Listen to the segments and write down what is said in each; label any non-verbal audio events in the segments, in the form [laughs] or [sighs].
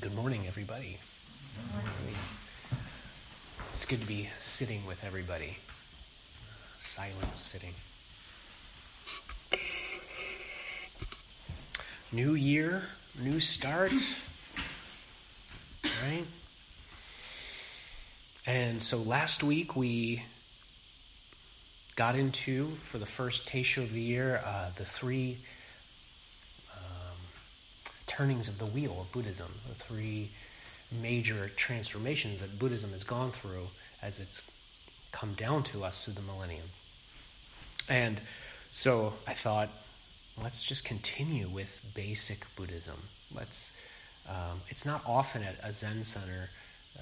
Good morning, everybody. It's good to be sitting with everybody. Silent sitting. New year, new start, right? And so last week we got into, for the first Teisho of the year, uh, the three turnings of the wheel of Buddhism, the three major transformations that Buddhism has gone through as it's come down to us through the millennium. And so I thought, let's just continue with basic Buddhism. Let's. Um, it's not often at a Zen center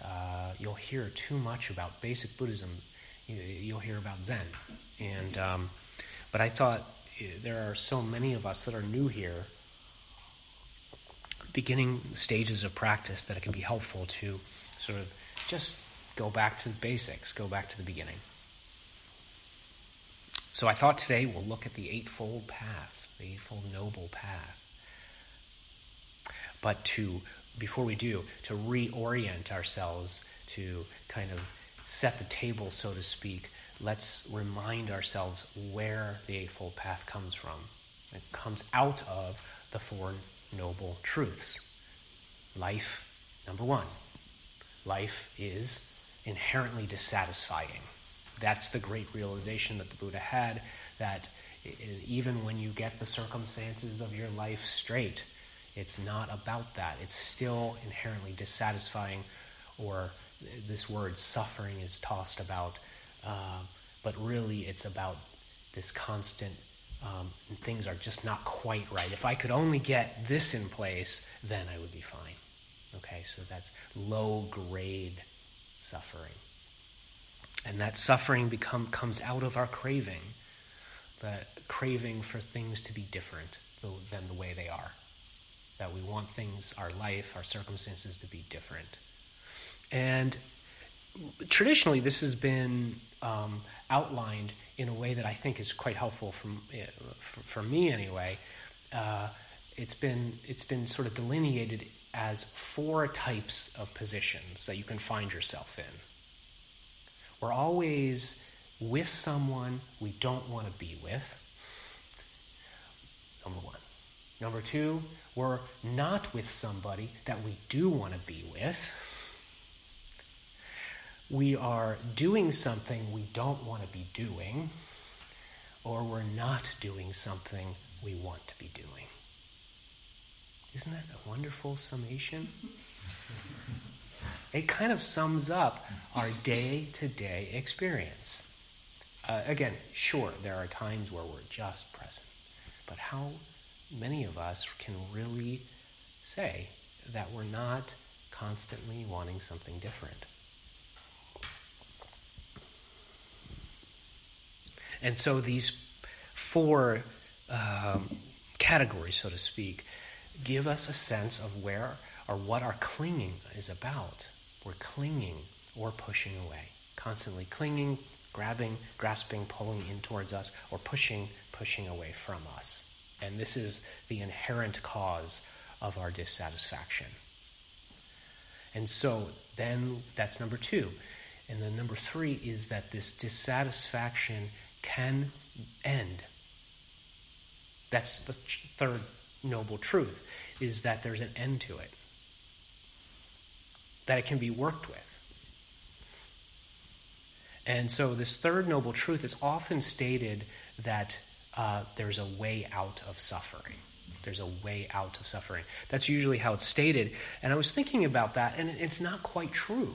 uh, you'll hear too much about basic Buddhism. You, will hear about Zen, and um, but I thought eh, there are so many of us that are new here beginning stages of practice that it can be helpful to sort of just go back to the basics, go back to the beginning. So I thought today we'll look at the Eightfold Path, the Eightfold Noble Path. But to, before we do, to reorient ourselves, to kind of set the table, so to speak, let's remind ourselves where the Eightfold Path comes from. It comes out of the Four noble truths. Life, number one, life is inherently dissatisfying. That's the great realization that the Buddha had that even when you get the circumstances of your life straight, it's not about that. It's still inherently dissatisfying, or this word suffering is tossed about, uh, but really it's about this constant um, things are just not quite right. If I could only get this in place, then I would be fine. Okay, so that's low grade suffering. And that suffering become, comes out of our craving, the craving for things to be different than the way they are. That we want things, our life, our circumstances to be different. And traditionally, this has been um, outlined in a way that I think is quite helpful from, eh, for, for me anyway. Uh, it's been it's been sort of delineated as four types of positions that you can find yourself in. We're always with someone we don't want to be with. Number one. Number two, we're not with somebody that we do want to be with we are doing something we don't want to be doing, or we're not doing something we want to be doing. Isn't that a wonderful summation? it kind of sums up our day to day experience. Uh, again, sure, there are times where we're just present, but how many of us can really say that we're not constantly wanting something different? And so these four um, categories, so to speak, give us a sense of where or what our clinging is about. We're clinging or pushing away, constantly clinging, grabbing, grasping, pulling in towards us, or pushing, pushing away from us. And this is the inherent cause of our dissatisfaction. And so then that's number two. And then number three is that this dissatisfaction can end. That's the third noble truth, is that there's an end to it, that it can be worked with. And so, this third noble truth is often stated that uh, there's a way out of suffering. There's a way out of suffering. That's usually how it's stated. And I was thinking about that, and it's not quite true.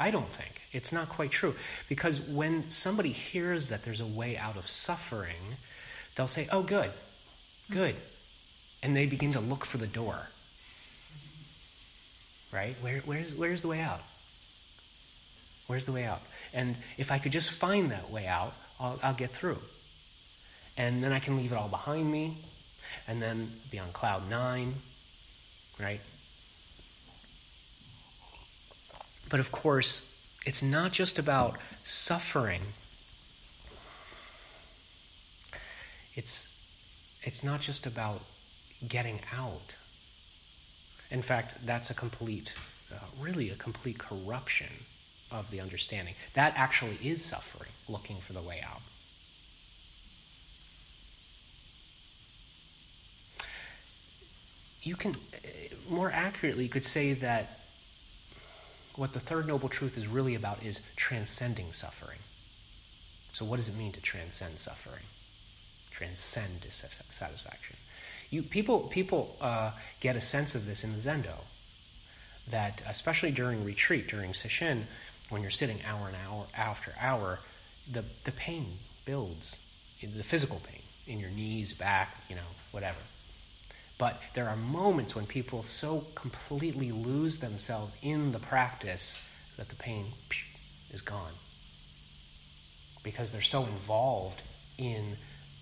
I don't think. It's not quite true. Because when somebody hears that there's a way out of suffering, they'll say, oh, good, good. And they begin to look for the door. Right? Where, where's, where's the way out? Where's the way out? And if I could just find that way out, I'll, I'll get through. And then I can leave it all behind me and then be on cloud nine, right? But of course, it's not just about suffering. It's, it's not just about getting out. In fact, that's a complete, uh, really a complete corruption of the understanding. That actually is suffering, looking for the way out. You can, uh, more accurately, you could say that what the third noble truth is really about is transcending suffering. So, what does it mean to transcend suffering? Transcend dissatisfaction. You, people people uh, get a sense of this in the Zendo, that especially during retreat, during sesshin, when you're sitting hour and hour after hour, the, the pain builds, the physical pain in your knees, back, you know, whatever. But there are moments when people so completely lose themselves in the practice that the pain is gone. Because they're so involved in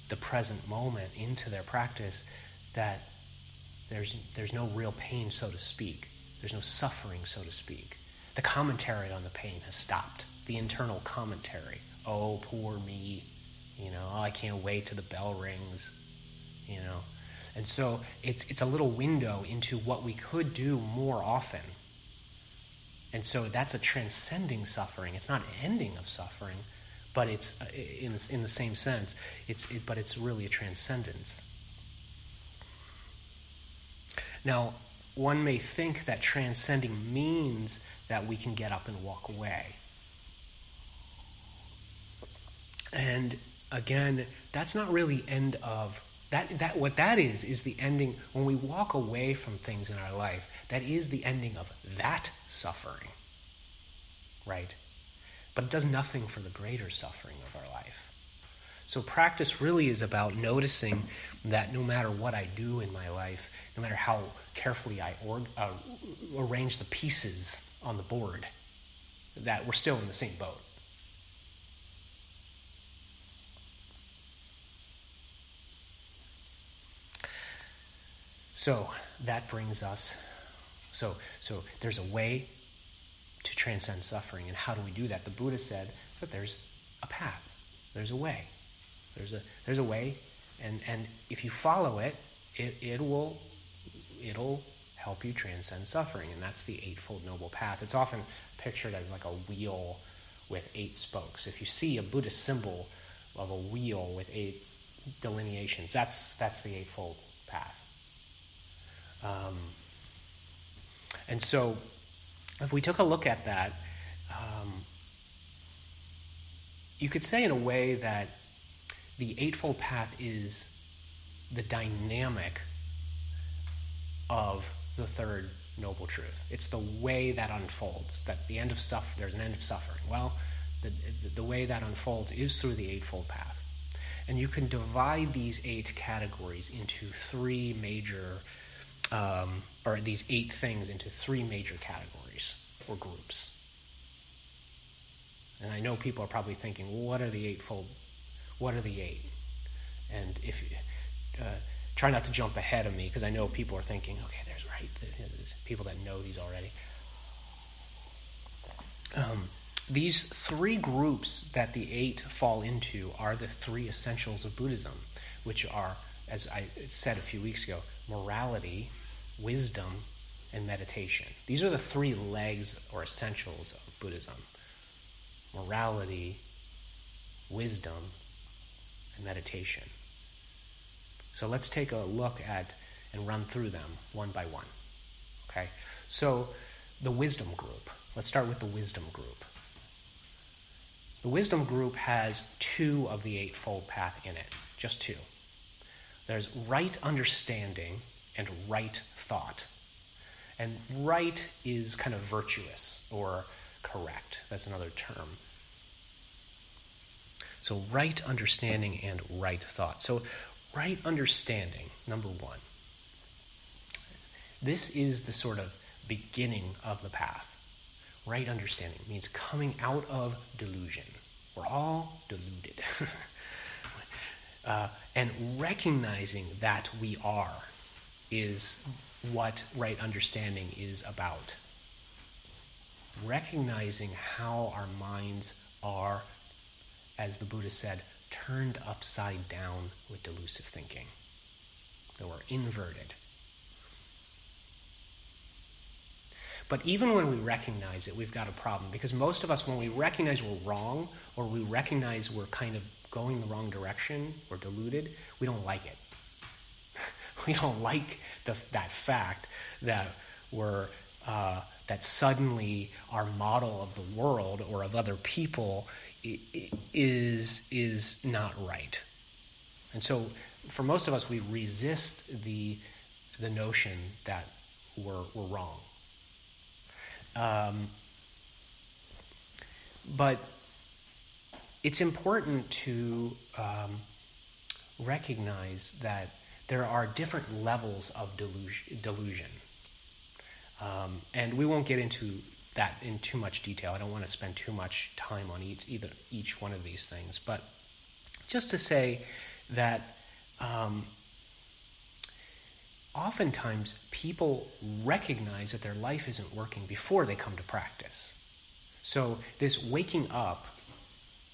the present moment, into their practice, that there's, there's no real pain, so to speak. There's no suffering, so to speak. The commentary on the pain has stopped. The internal commentary. Oh, poor me. You know, oh, I can't wait till the bell rings. You know. And so it's, it's a little window into what we could do more often. And so that's a transcending suffering. It's not ending of suffering, but it's uh, in, in the same sense. It's, it, but it's really a transcendence. Now, one may think that transcending means that we can get up and walk away. And again, that's not really end of that that what that is is the ending when we walk away from things in our life, that is the ending of that suffering. Right? But it does nothing for the greater suffering of our life. So practice really is about noticing that no matter what I do in my life, no matter how carefully I or, uh, arrange the pieces on the board that we're still in the same boat. So that brings us so so there's a way to transcend suffering and how do we do that? The Buddha said that there's a path. There's a way. There's a there's a way and and if you follow it, it, it will it'll help you transcend suffering. And that's the Eightfold Noble Path. It's often pictured as like a wheel with eight spokes. If you see a Buddhist symbol of a wheel with eight delineations, that's, that's the Eightfold Path. Um, and so, if we took a look at that, um, you could say in a way that the Eightfold Path is the dynamic of the third noble truth. It's the way that unfolds, that the end of suffer, there's an end of suffering. Well, the, the way that unfolds is through the Eightfold Path. And you can divide these eight categories into three major, um, or these eight things into three major categories or groups. And I know people are probably thinking, well, what are the eightfold? What are the eight? And if uh, try not to jump ahead of me because I know people are thinking, okay, there's right, there's people that know these already. Um, these three groups that the eight fall into are the three essentials of Buddhism, which are, as I said a few weeks ago, morality, wisdom, and meditation. These are the three legs or essentials of Buddhism morality, wisdom, and meditation. So let's take a look at and run through them one by one. Okay? So the wisdom group. Let's start with the wisdom group. The wisdom group has two of the Eightfold Path in it, just two. There's right understanding and right thought. And right is kind of virtuous or correct. That's another term. So, right understanding and right thought. So, right understanding, number one. This is the sort of beginning of the path. Right understanding means coming out of delusion. We're all deluded. [laughs] uh, and recognizing that we are is what right understanding is about. Recognizing how our minds are, as the Buddha said, turned upside down with delusive thinking. They were inverted. But even when we recognize it, we've got a problem because most of us, when we recognize we're wrong or we recognize we're kind of going the wrong direction or deluded, we don't like it. [laughs] we don't like the, that fact that we're uh, that suddenly our model of the world or of other people is is not right. And so, for most of us, we resist the the notion that we're we're wrong. Um, but it's important to um, recognize that there are different levels of delusion. delusion. Um, and we won't get into that in too much detail. I don't want to spend too much time on each, either, each one of these things. But just to say that um, oftentimes people recognize that their life isn't working before they come to practice. So this waking up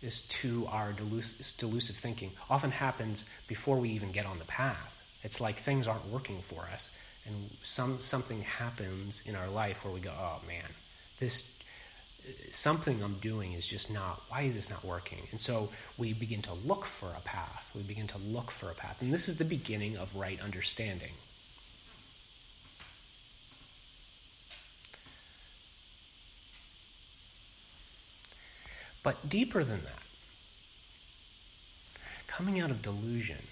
is to our delusive, delusive thinking often happens before we even get on the path. It's like things aren't working for us, and some something happens in our life where we go, "Oh man, this something I'm doing is just not, why is this not working? And so we begin to look for a path. We begin to look for a path. And this is the beginning of right understanding. But deeper than that, coming out of delusion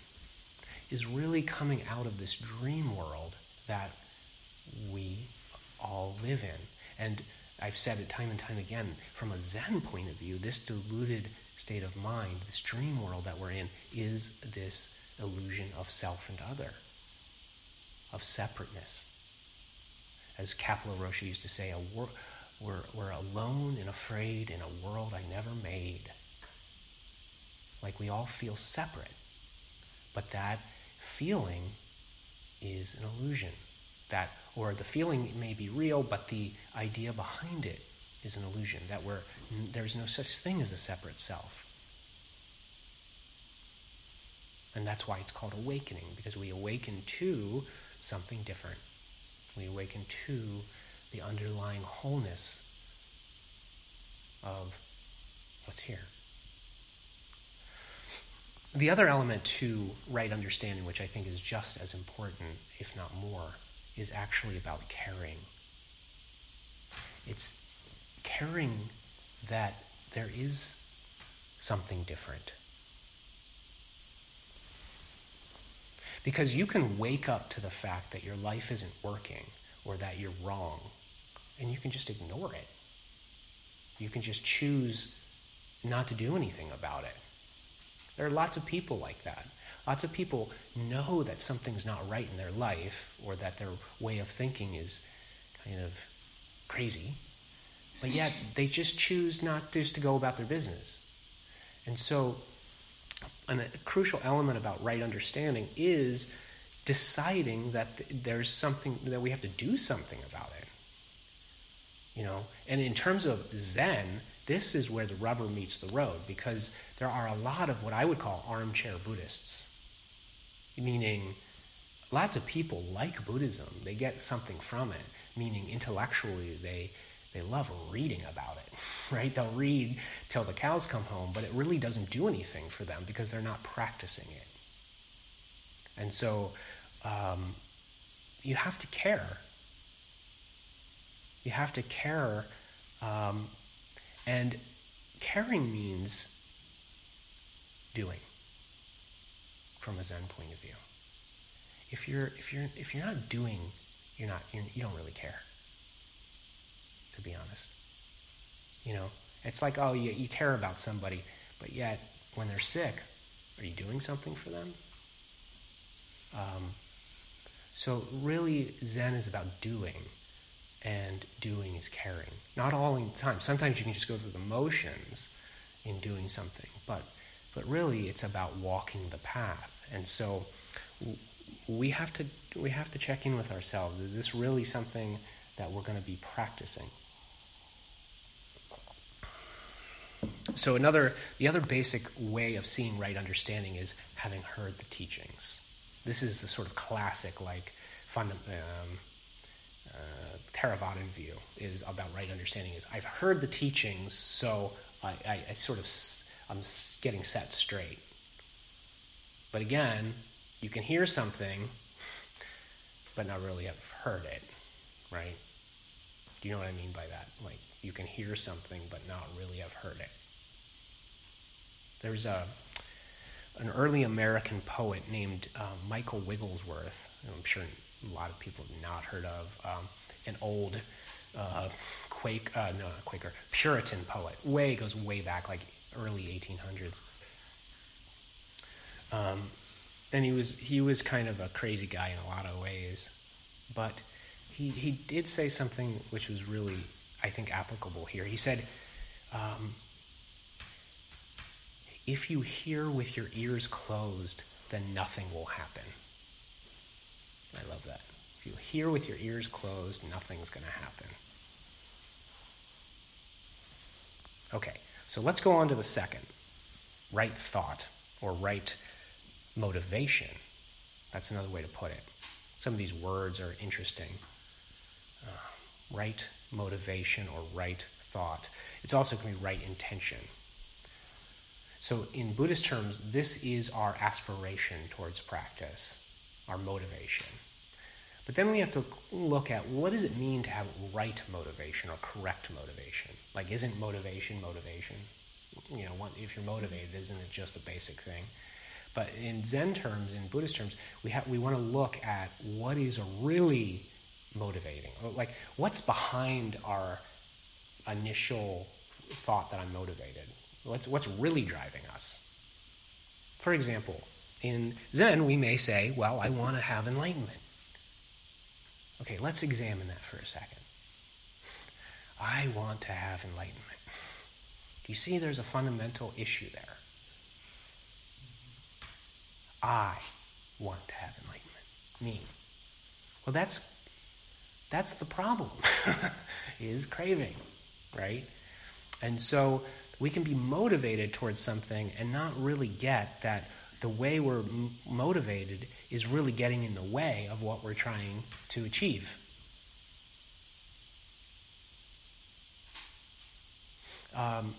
is really coming out of this dream world that we all live in. And I've said it time and time again, from a Zen point of view, this deluded state of mind, this dream world that we're in, is this illusion of self and other, of separateness. As Kapleau Roshi used to say, a wor- we're, we're alone and afraid in a world I never made. Like we all feel separate. But that feeling is an illusion. That or the feeling may be real, but the idea behind it is an illusion, that we're, there's no such thing as a separate self. And that's why it's called awakening, because we awaken to something different. We awaken to the underlying wholeness of what's here. The other element to right understanding, which I think is just as important, if not more, is actually about caring. It's caring that there is something different. Because you can wake up to the fact that your life isn't working or that you're wrong, and you can just ignore it. You can just choose not to do anything about it. There are lots of people like that. Lots of people know that something's not right in their life or that their way of thinking is kind of crazy, but yet they just choose not just to go about their business. And so, a crucial element about right understanding is deciding that there's something that we have to do something about it. You know, and in terms of Zen, this is where the rubber meets the road because there are a lot of what I would call armchair Buddhists meaning lots of people like Buddhism. They get something from it, meaning intellectually they they love reading about it, [laughs] right? They'll read till the cows come home, but it really doesn't do anything for them because they're not practicing it. And so um, you have to care. You have to care. Um, and caring means doing from a Zen point of view. If you're if you're if you're not doing, you're not you're, you don't really care. To be honest, you know, it's like oh you you care about somebody, but yet when they're sick, are you doing something for them? Um, so really, Zen is about doing, and doing is caring. Not all the time. Sometimes you can just go through the motions in doing something, but but really it's about walking the path. And so we have to we have to check in with ourselves. Is this really something that we're going to be practicing? So another the other basic way of seeing right understanding is having heard the teachings. This is the sort of classic like funda- um, uh, Theravadan view is about right understanding is I've heard the teachings, so I, I, I sort of I'm getting set straight. But again, you can hear something, but not really have heard it, right? Do you know what I mean by that? Like you can hear something, but not really have heard it. There's a an early American poet named uh, Michael Wigglesworth. I'm sure a lot of people have not heard of. Um, an old uh, Quake, uh, no, not Quaker, Puritan poet. Way goes way back, like early 1800s. Um, and he was he was kind of a crazy guy in a lot of ways, but he he did say something which was really I think applicable here. He said. Um, if you hear with your ears closed, then nothing will happen. I love that. If you hear with your ears closed, nothing's going to happen. Okay, so let's go on to the second right thought or right motivation. That's another way to put it. Some of these words are interesting. Uh, right motivation or right thought. It's also going to be right intention. So, in Buddhist terms, this is our aspiration towards practice, our motivation. But then we have to look at what does it mean to have right motivation or correct motivation? Like, isn't motivation motivation? You know, if you're motivated, isn't it just a basic thing? But in Zen terms, in Buddhist terms, we have we want to look at what is really motivating, like what's behind our initial thought that I'm motivated. What's, what's really driving us? For example, in Zen, we may say, well, I want to have enlightenment. Okay, let's examine that for a second. I want to have enlightenment. Do you see there's a fundamental issue there? I want to have enlightenment. Me. Well, that's that's the problem. [laughs] is craving, right? And so we can be motivated towards something and not really get that the way we're m- motivated is really getting in the way of what we're trying to achieve. Um,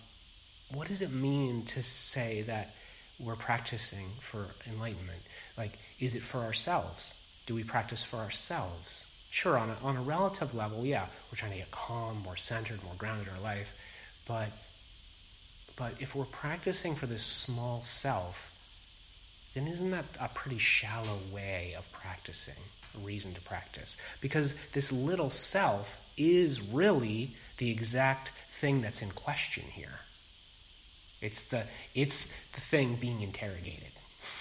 what does it mean to say that we're practicing for enlightenment? Like, is it for ourselves? Do we practice for ourselves? Sure, on a, on a relative level, yeah, we're trying to get calm, more centered, more grounded in our life. But but if we're practicing for this small self, then isn't that a pretty shallow way of practicing, a reason to practice? Because this little self is really the exact thing that's in question here. It's the, it's the thing being interrogated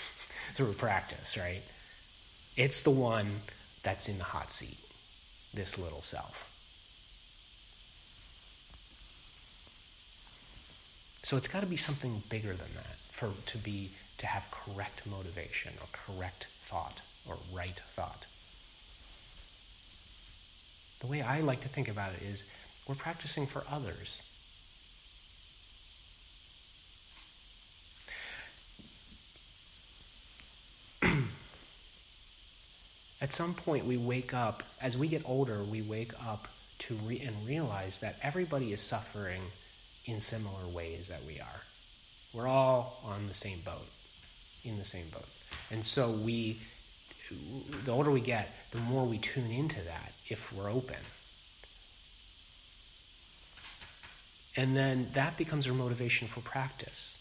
[laughs] through practice, right? It's the one that's in the hot seat, this little self. So it's got to be something bigger than that for to be to have correct motivation or correct thought or right thought. The way I like to think about it is we're practicing for others. [clears throat] At some point, we wake up, as we get older, we wake up to re- and realize that everybody is suffering in similar ways that we are. We're all on the same boat, in the same boat. And so we, the older we get, the more we tune into that if we're open. And then that becomes our motivation for practice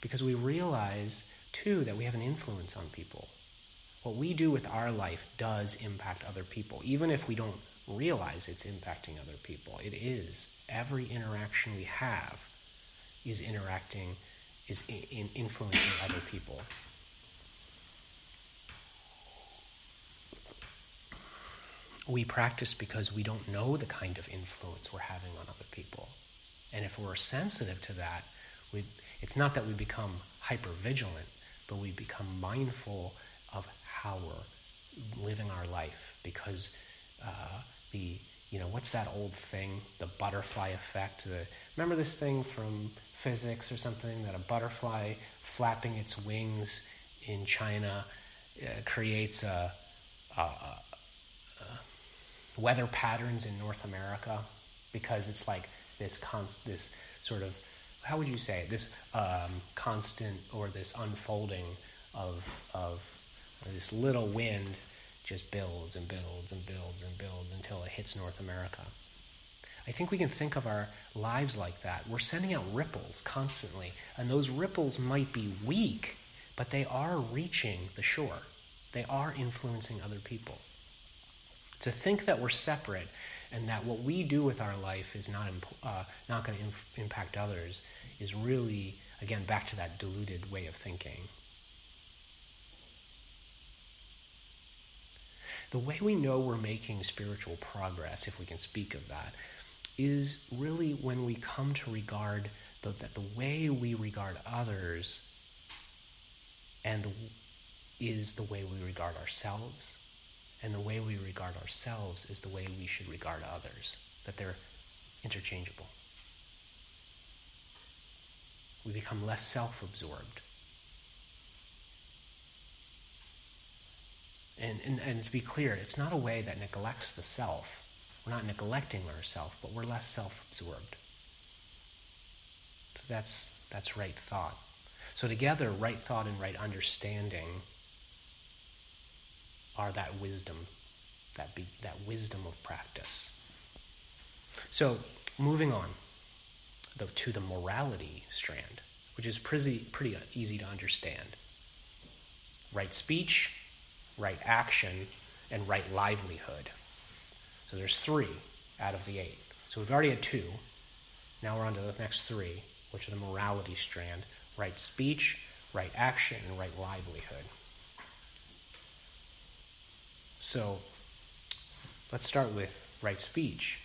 because we realize, too, that we have an influence on people. What we do with our life does impact other people, even if we don't realize it's impacting other people. It is every interaction we have is interacting, is in, influencing other people. We practice because we don't know the kind of influence we're having on other people. And if we're sensitive to that, we, it's not that we become hyper vigilant, but we become mindful of how we're living our life because uh, the you know, what's that old thing, the butterfly effect? The, remember this thing from physics or something that a butterfly flapping its wings in China uh, creates a, a, a, weather patterns in North America because it's like this const, this sort of how would you say it? this um, constant or this unfolding of of this little wind just builds and builds and builds and builds until it hits North America. I think we can think of our lives like that. We're sending out ripples constantly, and those ripples might be weak, but they are reaching the shore. They are influencing other people. To think that we're separate and that what we do with our life is not uh, not going to impact others is really again back to that diluted way of thinking. The way we know we're making spiritual progress, if we can speak of that, is really when we come to regard the, that the way we regard others and the, is the way we regard ourselves. And the way we regard ourselves is the way we should regard others that they're interchangeable. We become less self-absorbed. And, and, and to be clear it's not a way that neglects the self we're not neglecting ourselves, but we're less self-absorbed. So that's that's right thought. So together, right thought and right understanding are that wisdom, that be, that wisdom of practice. So moving on the, to the morality strand, which is pretty pretty easy to understand. Right speech, right action, and right livelihood. So there's three out of the eight. So we've already had two. Now we're on to the next three, which are the morality strand right speech, right action, and right livelihood. So let's start with right speech.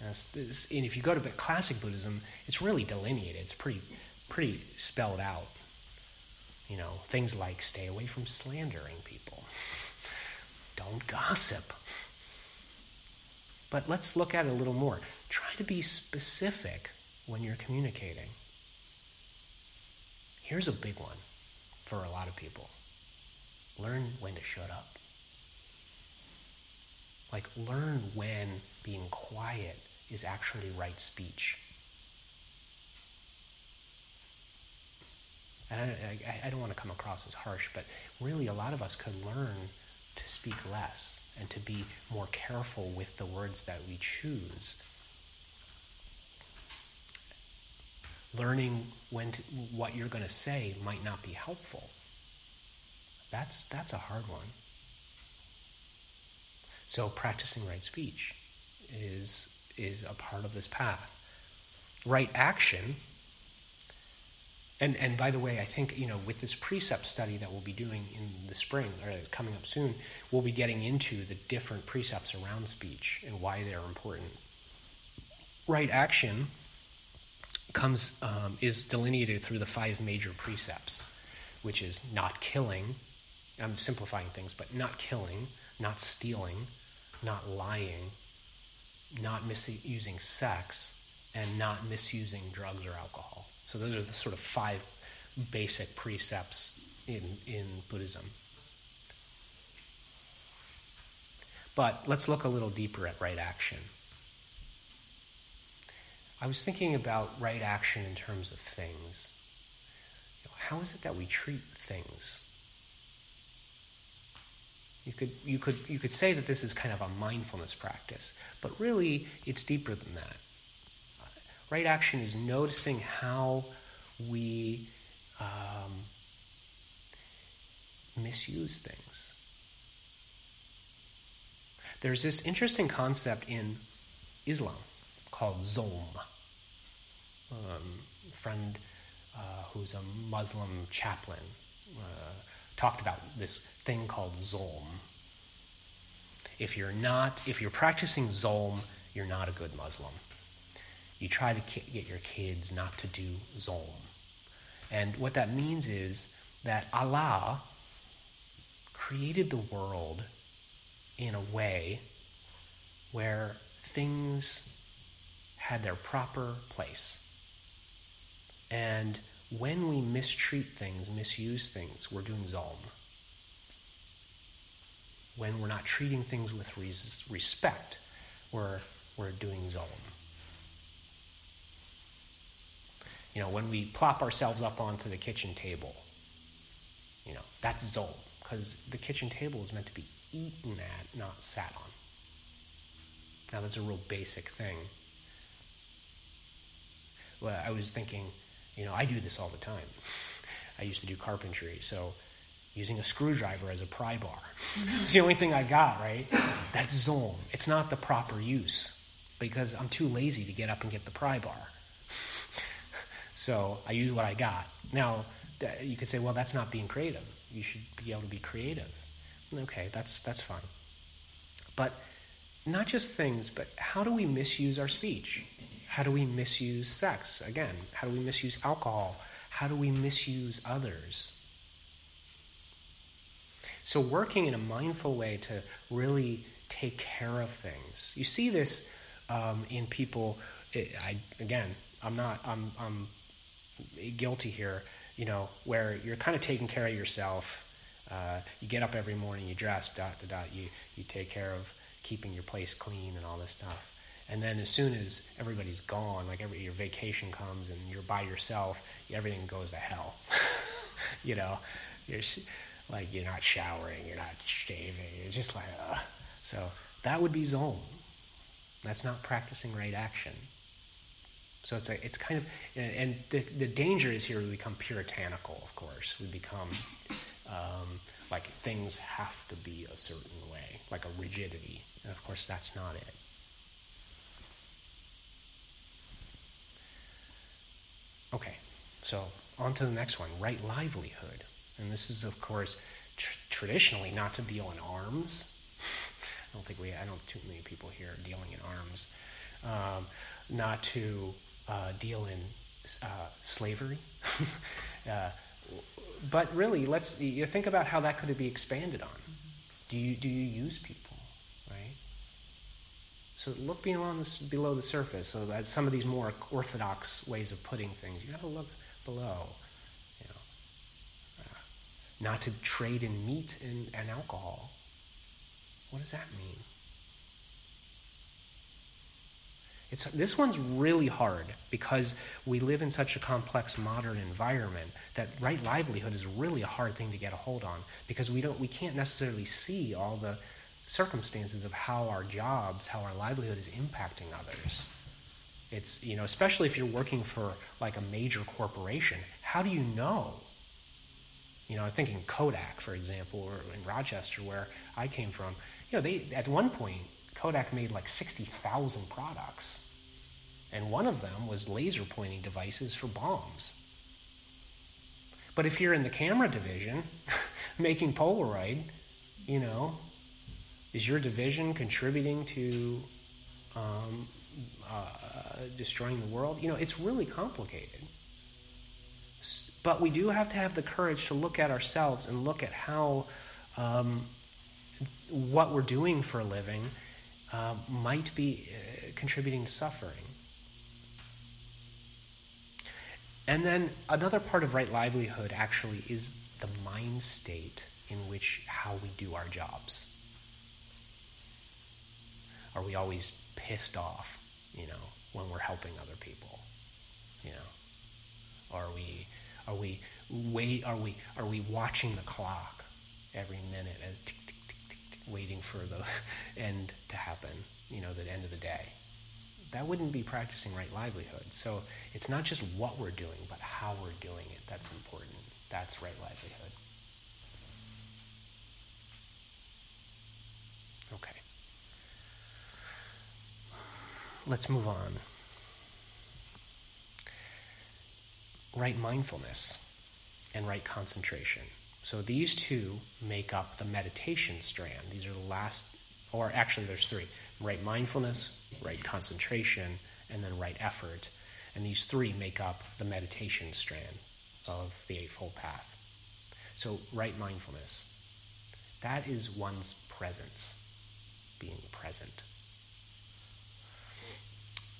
And if you go to classic Buddhism, it's really delineated. It's pretty, pretty spelled out. You know, things like stay away from slandering people, [laughs] don't gossip, but let's look at it a little more. Try to be specific when you're communicating. Here's a big one for a lot of people learn when to shut up. Like, learn when being quiet is actually right speech. And I, I, I, don't want to come across as harsh, but really, a lot of us could learn to speak less and to be more careful with the words that we choose. Learning when to, what you're going to say might not be helpful. That's, that's a hard one. So, practicing right speech is, is a part of this path. Right action and and by the way, I think you know with this precept study that we'll be doing in the spring or coming up soon, we'll be getting into the different precepts around speech and why they're important. Right action comes um, is delineated through the five major precepts, which is not killing. I'm simplifying things, but not killing, not stealing, not lying, not misusing sex, and not misusing drugs or alcohol. So those are the sort of five basic precepts in, in Buddhism. But let's look a little deeper at right action. I was thinking about right action in terms of things. How is it that we treat things? You could, you, could, you could say that this is kind of a mindfulness practice, but really it's deeper than that. Right action is noticing how we um, misuse things. There's this interesting concept in Islam called zolm. Um, friend uh, who's a Muslim chaplain uh, talked about this thing called zolm. If you're not, if you're practicing zolm, you're not a good Muslim you try to get your kids not to do zolm. And what that means is that Allah created the world in a way where things had their proper place. And when we mistreat things, misuse things, we're doing zolm. when we're not treating things with res- respect, we're, we're doing zolm. You know, when we plop ourselves up onto the kitchen table, you know, that's zolm, because the kitchen table is meant to be eaten at, not sat on. Now, that's a real basic thing. Well, I was thinking, you know, I do this all the time. [laughs] I used to do carpentry, so using a screwdriver as a pry bar. [laughs] it's the only thing I got, right? That's zolm. It's not the proper use because I'm too lazy to get up and get the pry bar. So I use what I got. Now, you could say, well, that's not being creative. You should be able to be creative. Okay, that's, that's fine. But not just things, but how do we misuse our speech? How do we misuse sex? Again, how do we misuse alcohol? How do we misuse others? So, working in a mindful way to really take care of things. You see this um, in people. It, I again, I'm not. I'm, I'm guilty here. You know, where you're kind of taking care of yourself. Uh, you get up every morning, you dress, dot, dot, dot. You you take care of keeping your place clean and all this stuff. And then as soon as everybody's gone, like every your vacation comes and you're by yourself, everything goes to hell. [laughs] you know, you're like you're not showering, you're not shaving. It's just like, uh. so that would be zolm. That's not practicing right action. So it's a, it's kind of, and the, the danger is here we become puritanical, of course. We become um, like things have to be a certain way, like a rigidity. And of course, that's not it. Okay, so on to the next one right livelihood. And this is, of course, tr- traditionally not to deal in arms. [laughs] I don't think we, I don't too many people here dealing in arms. Um, not to uh, deal in uh, slavery. [laughs] uh, but really, let's you think about how that could be expanded on. Do you do you use people, right? So look beyond the, below the surface. So that some of these more orthodox ways of putting things, you got to look below You know, not to trade in meat and, and alcohol. What does that mean? It's, this one's really hard because we live in such a complex modern environment that right livelihood is really a hard thing to get a hold on because we don't we can't necessarily see all the circumstances of how our jobs, how our livelihood is impacting others. It's you know, especially if you're working for like a major corporation, how do you know you know, I'm thinking Kodak, for example, or in Rochester, where I came from. You know, they at one point Kodak made like sixty thousand products, and one of them was laser pointing devices for bombs. But if you're in the camera division, [laughs] making Polaroid, you know, is your division contributing to um, uh, destroying the world? You know, it's really complicated. But we do have to have the courage to look at ourselves and look at how um, what we're doing for a living uh, might be uh, contributing to suffering. And then another part of right livelihood actually is the mind state in which how we do our jobs. Are we always pissed off, you know, when we're helping other people? You know? Are we are we wait? Are we are we watching the clock every minute as tick tick tick tick, tick waiting for the [laughs] end to happen? You know, the end of the day. That wouldn't be practicing right livelihood. So it's not just what we're doing, but how we're doing it. That's important. That's right livelihood. Okay. Let's move on. right mindfulness and right concentration. So these two make up the meditation strand. These are the last, or actually, there's three right mindfulness, right concentration, and then right effort. And these three make up the meditation strand of the Eightfold Path. So, right mindfulness, that is one's presence, being present.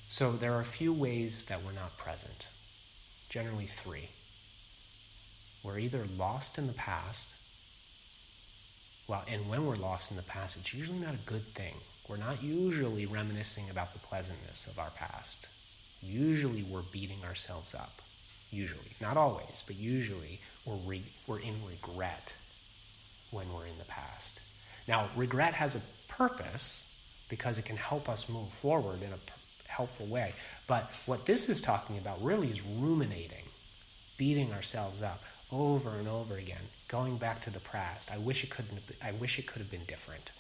So, there are a few ways that we're not present generally three. We're either lost in the past, Well, and when we're lost in the past, it's usually not a good thing. We're not usually reminiscing about the pleasantness of our past. Usually we're beating ourselves up. Usually. Not always, but usually we're, re- we're in regret when we're in the past. Now, regret has a purpose because it can help us move forward in a helpful way. But what this is talking about really is ruminating, beating ourselves up over and over again, going back to the past. I wish it couldn't. I wish it could have been different.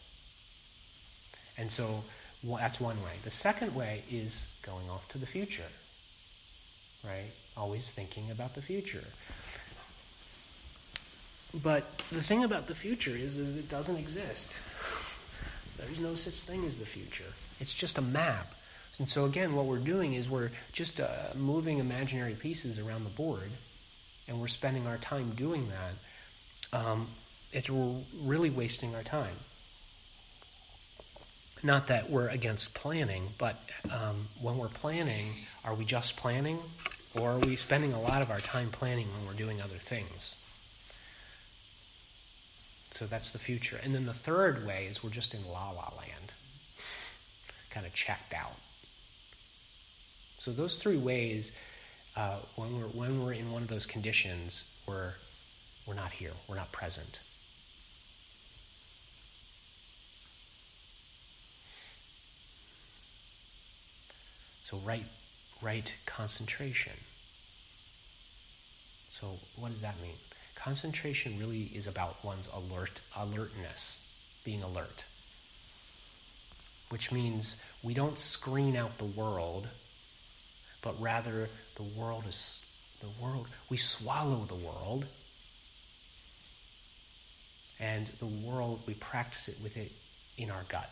And so well, that's one way. The second way is going off to the future. Right? Always thinking about the future. But the thing about the future is, is it doesn't exist. There's no such thing as the future. It's just a map. And so, again, what we're doing is we're just uh, moving imaginary pieces around the board, and we're spending our time doing that. Um, it's really wasting our time. Not that we're against planning, but um, when we're planning, are we just planning, or are we spending a lot of our time planning when we're doing other things? So that's the future. And then the third way is we're just in la la land, kind of checked out. So those three ways, uh, when we're when we're in one of those conditions, we're we're not here. We're not present. So right right concentration. So what does that mean? Concentration really is about one's alert alertness, being alert. Which means we don't screen out the world, but rather the world is the world we swallow the world and the world we practice it with it in our gut.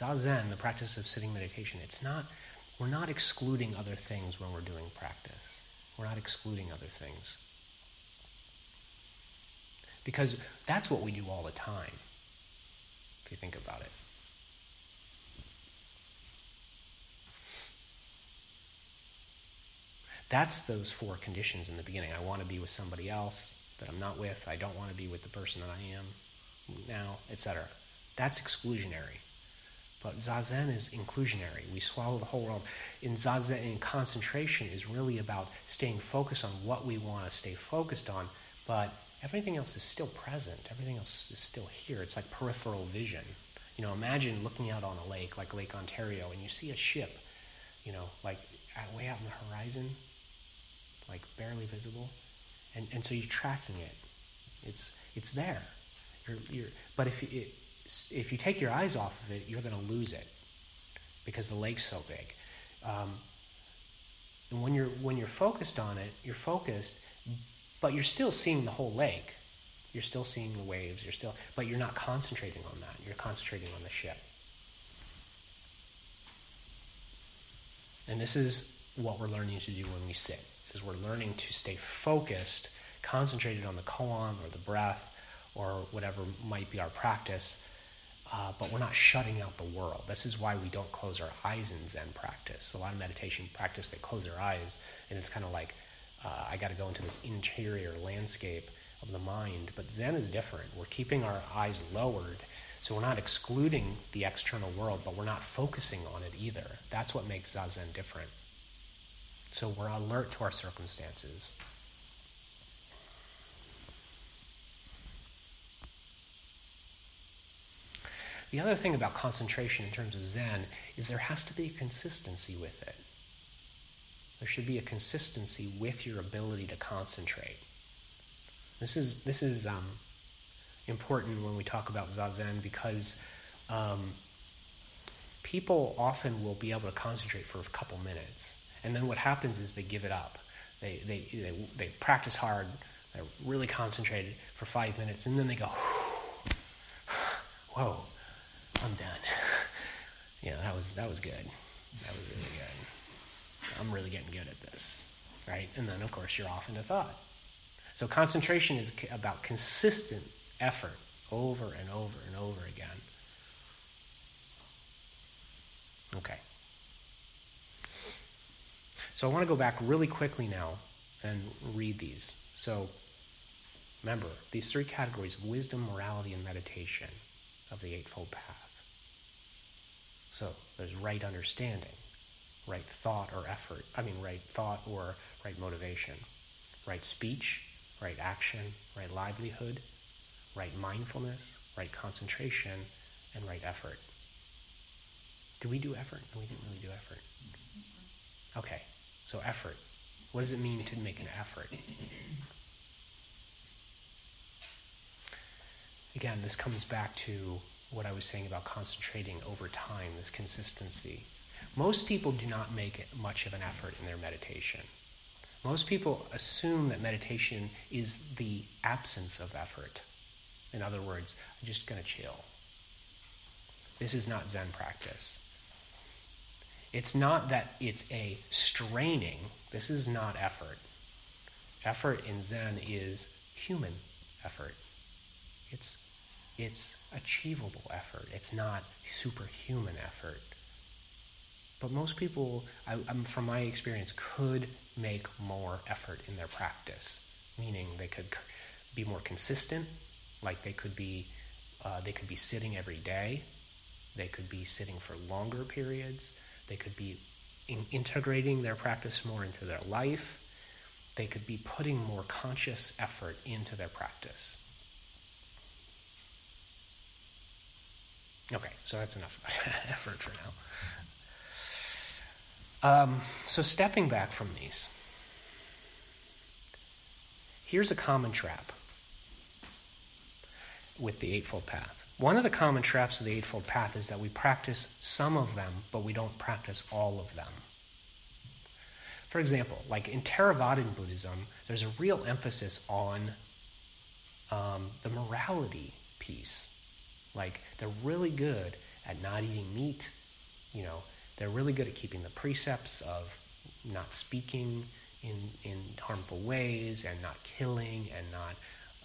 Zazen, the practice of sitting meditation, it's not we're not excluding other things when we're doing practice. We're not excluding other things. Because that's what we do all the time, if you think about it. That's those four conditions in the beginning. I want to be with somebody else that I'm not with. I don't want to be with the person that I am now, etc. That's exclusionary. But zazen is inclusionary. We swallow the whole world. In zazen, in concentration, is really about staying focused on what we want to stay focused on, but everything else is still present. Everything else is still here. It's like peripheral vision. You know, imagine looking out on a lake like Lake Ontario, and you see a ship, you know, like way out in the horizon, like barely visible, and and so you're tracking it. It's it's there. You're, you're, but if it, if you take your eyes off of it, you're going to lose it because the lake's so big. Um, and when you're when you're focused on it, you're focused, but you're still seeing the whole lake. You're still seeing the waves. You're still, but you're not concentrating on that. You're concentrating on the ship. And this is what we're learning to do when we sit. Is we're learning to stay focused, concentrated on the koan or the breath or whatever might be our practice, uh, but we're not shutting out the world. This is why we don't close our eyes in Zen practice. A lot of meditation practice, they close their eyes, and it's kind of like, uh, I got to go into this interior landscape of the mind. But Zen is different. We're keeping our eyes lowered, so we're not excluding the external world, but we're not focusing on it either. That's what makes Zazen different. So we're alert to our circumstances. The other thing about concentration in terms of Zen is there has to be a consistency with it. There should be a consistency with your ability to concentrate. This is this is um, important when we talk about zazen because um, people often will be able to concentrate for a couple minutes, and then what happens is they give it up. They they they, they practice hard, they're really concentrated for five minutes, and then they go, [sighs] whoa, I'm done. know, that was that was good. That was really good. I'm really getting good at this, right? And then of course you're off into thought. So concentration is about consistent effort over and over and over again. Okay. So I want to go back really quickly now and read these. So Remember, these three categories wisdom, morality, and meditation of the Eightfold Path. So there's right understanding, right thought or effort, I mean, right thought or right motivation, right speech, right action, right livelihood, right mindfulness, right concentration, and right effort. Do we do effort? No, we didn't really do effort. Okay, so effort. What does it mean to make an effort? Again, this comes back to what I was saying about concentrating over time, this consistency. Most people do not make much of an effort in their meditation. Most people assume that meditation is the absence of effort. In other words, I'm just going to chill. This is not Zen practice. It's not that it's a straining. This is not effort. Effort in Zen is human effort. It's it's achievable effort. It's not superhuman effort. But most people, I, from my experience, could make more effort in their practice. Meaning, they could be more consistent. Like they could be, uh, they could be sitting every day. They could be sitting for longer periods. They could be in integrating their practice more into their life. They could be putting more conscious effort into their practice. Okay, so that's enough [laughs] effort for now. Um, so, stepping back from these, here's a common trap with the Eightfold Path. One of the common traps of the Eightfold Path is that we practice some of them, but we don't practice all of them. For example, like in Theravadan Buddhism, there's a real emphasis on um, the morality piece like they're really good at not eating meat. You know, they're really good at keeping the precepts of not speaking in in harmful ways and not killing and not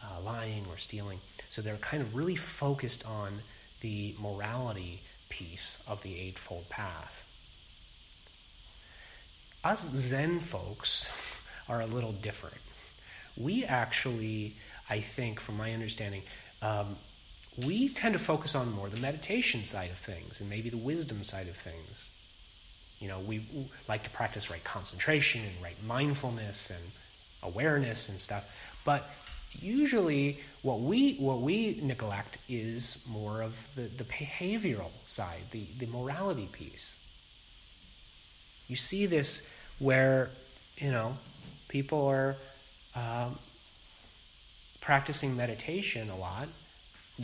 uh, lying or stealing. So they're kind of really focused on the morality piece of the Eightfold Path. Us Zen folks are a little different. We actually, I think, from my understanding, um, we tend to focus on more the meditation side of things and maybe the wisdom side of things. You know, we like to practice right concentration and right mindfulness and awareness and stuff. But usually what we what we neglect is more of the, the behavioral side, the, the morality piece. You see this where, you know, people are um, practicing meditation a lot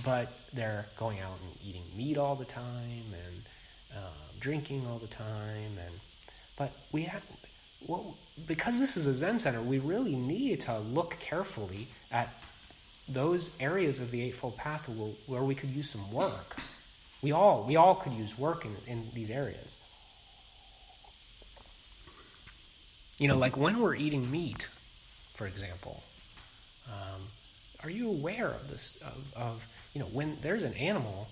but they're going out and eating meat all the time and uh, drinking all the time and but we have well, because this is a zen center we really need to look carefully at those areas of the eightfold path where we could use some work. We all we all could use work in, in these areas. You know like when we're eating meat for example um, are you aware of this of, of you know, when there's an animal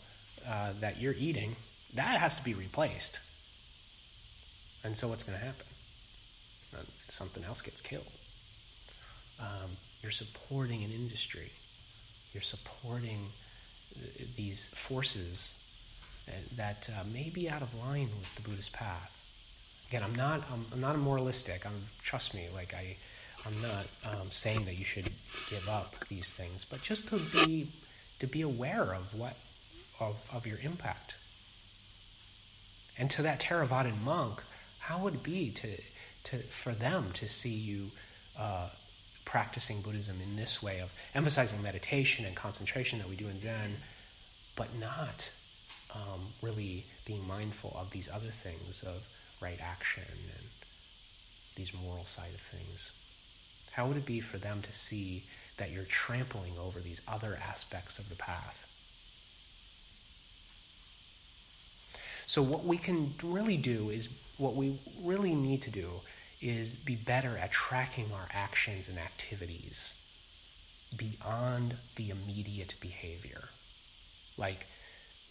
uh, that you're eating, that has to be replaced. And so what's going to happen? Uh, something else gets killed. Um, you're supporting an industry. You're supporting th- these forces uh, that uh, may be out of line with the Buddhist path. Again, I'm not. I'm, I'm not a moralistic. I'm trust me. Like I, I'm not um, saying that you should give up these things, but just to be to be aware of what of, of your impact. And to that Theravadan monk, how would it be to, to for them to see you uh, practicing Buddhism in this way of emphasizing meditation and concentration that we do in Zen, but not um, really being mindful of these other things of right action and these moral side of things? How would it be for them to see that you're trampling over these other aspects of the path. So, what we can really do is what we really need to do is be better at tracking our actions and activities beyond the immediate behavior. Like,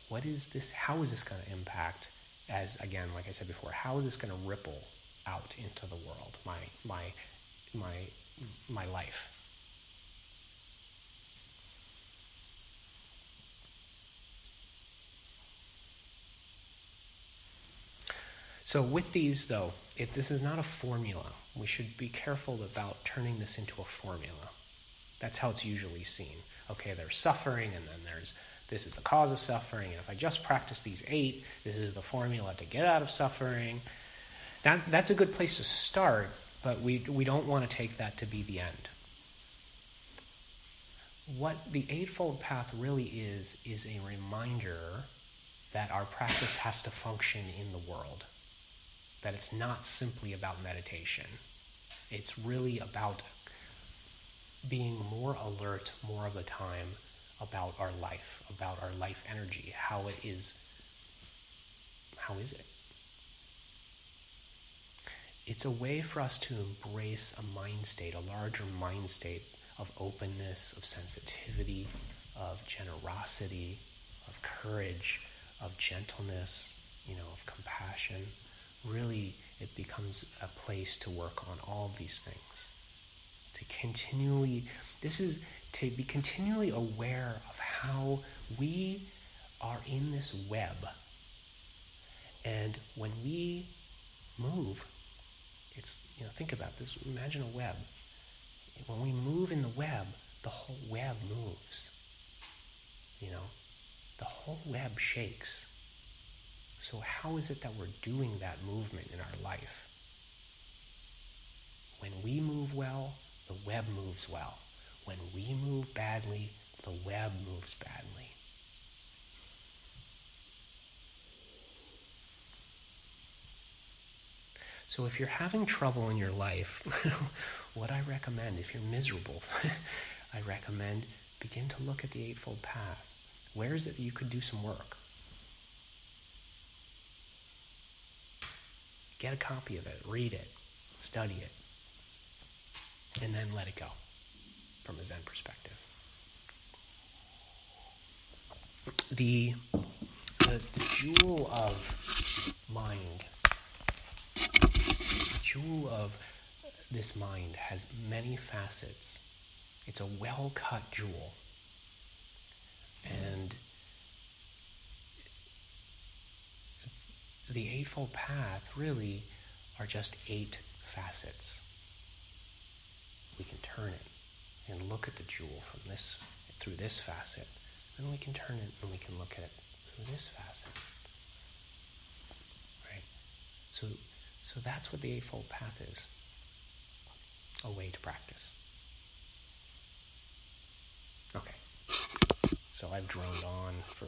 what is this? How is this going to impact? As again, like I said before, how is this going to ripple out into the world? My my my my life. So, with these, though, it, this is not a formula. We should be careful about turning this into a formula. That's how it's usually seen. Okay, there's suffering, and then there's this is the cause of suffering, and if I just practice these eight, this is the formula to get out of suffering. That, that's a good place to start, but we, we don't want to take that to be the end. What the Eightfold Path really is, is a reminder that our practice has to function in the world that it's not simply about meditation. It's really about being more alert more of the time about our life, about our life energy, how it is how is it? It's a way for us to embrace a mind state, a larger mind state of openness, of sensitivity, of generosity, of courage, of gentleness, you know, of compassion really it becomes a place to work on all these things. To continually, this is to be continually aware of how we are in this web. And when we move, it's, you know, think about this. Imagine a web. When we move in the web, the whole web moves. You know, the whole web shakes. So, how is it that we're doing that movement in our life? When we move well, the web moves well. When we move badly, the web moves badly. So, if you're having trouble in your life, [laughs] what I recommend, if you're miserable, [laughs] I recommend begin to look at the Eightfold Path. Where is it that you could do some work? Get a copy of it, read it, study it, and then let it go from a Zen perspective. The, the, the jewel of mind, the jewel of this mind has many facets. It's a well cut jewel. And the Eightfold Path really are just eight facets. We can turn it and look at the jewel from this through this facet, and we can turn it and we can look at it through this facet. Right? So so that's what the Eightfold Path is. A way to practice. Okay. So I've droned on for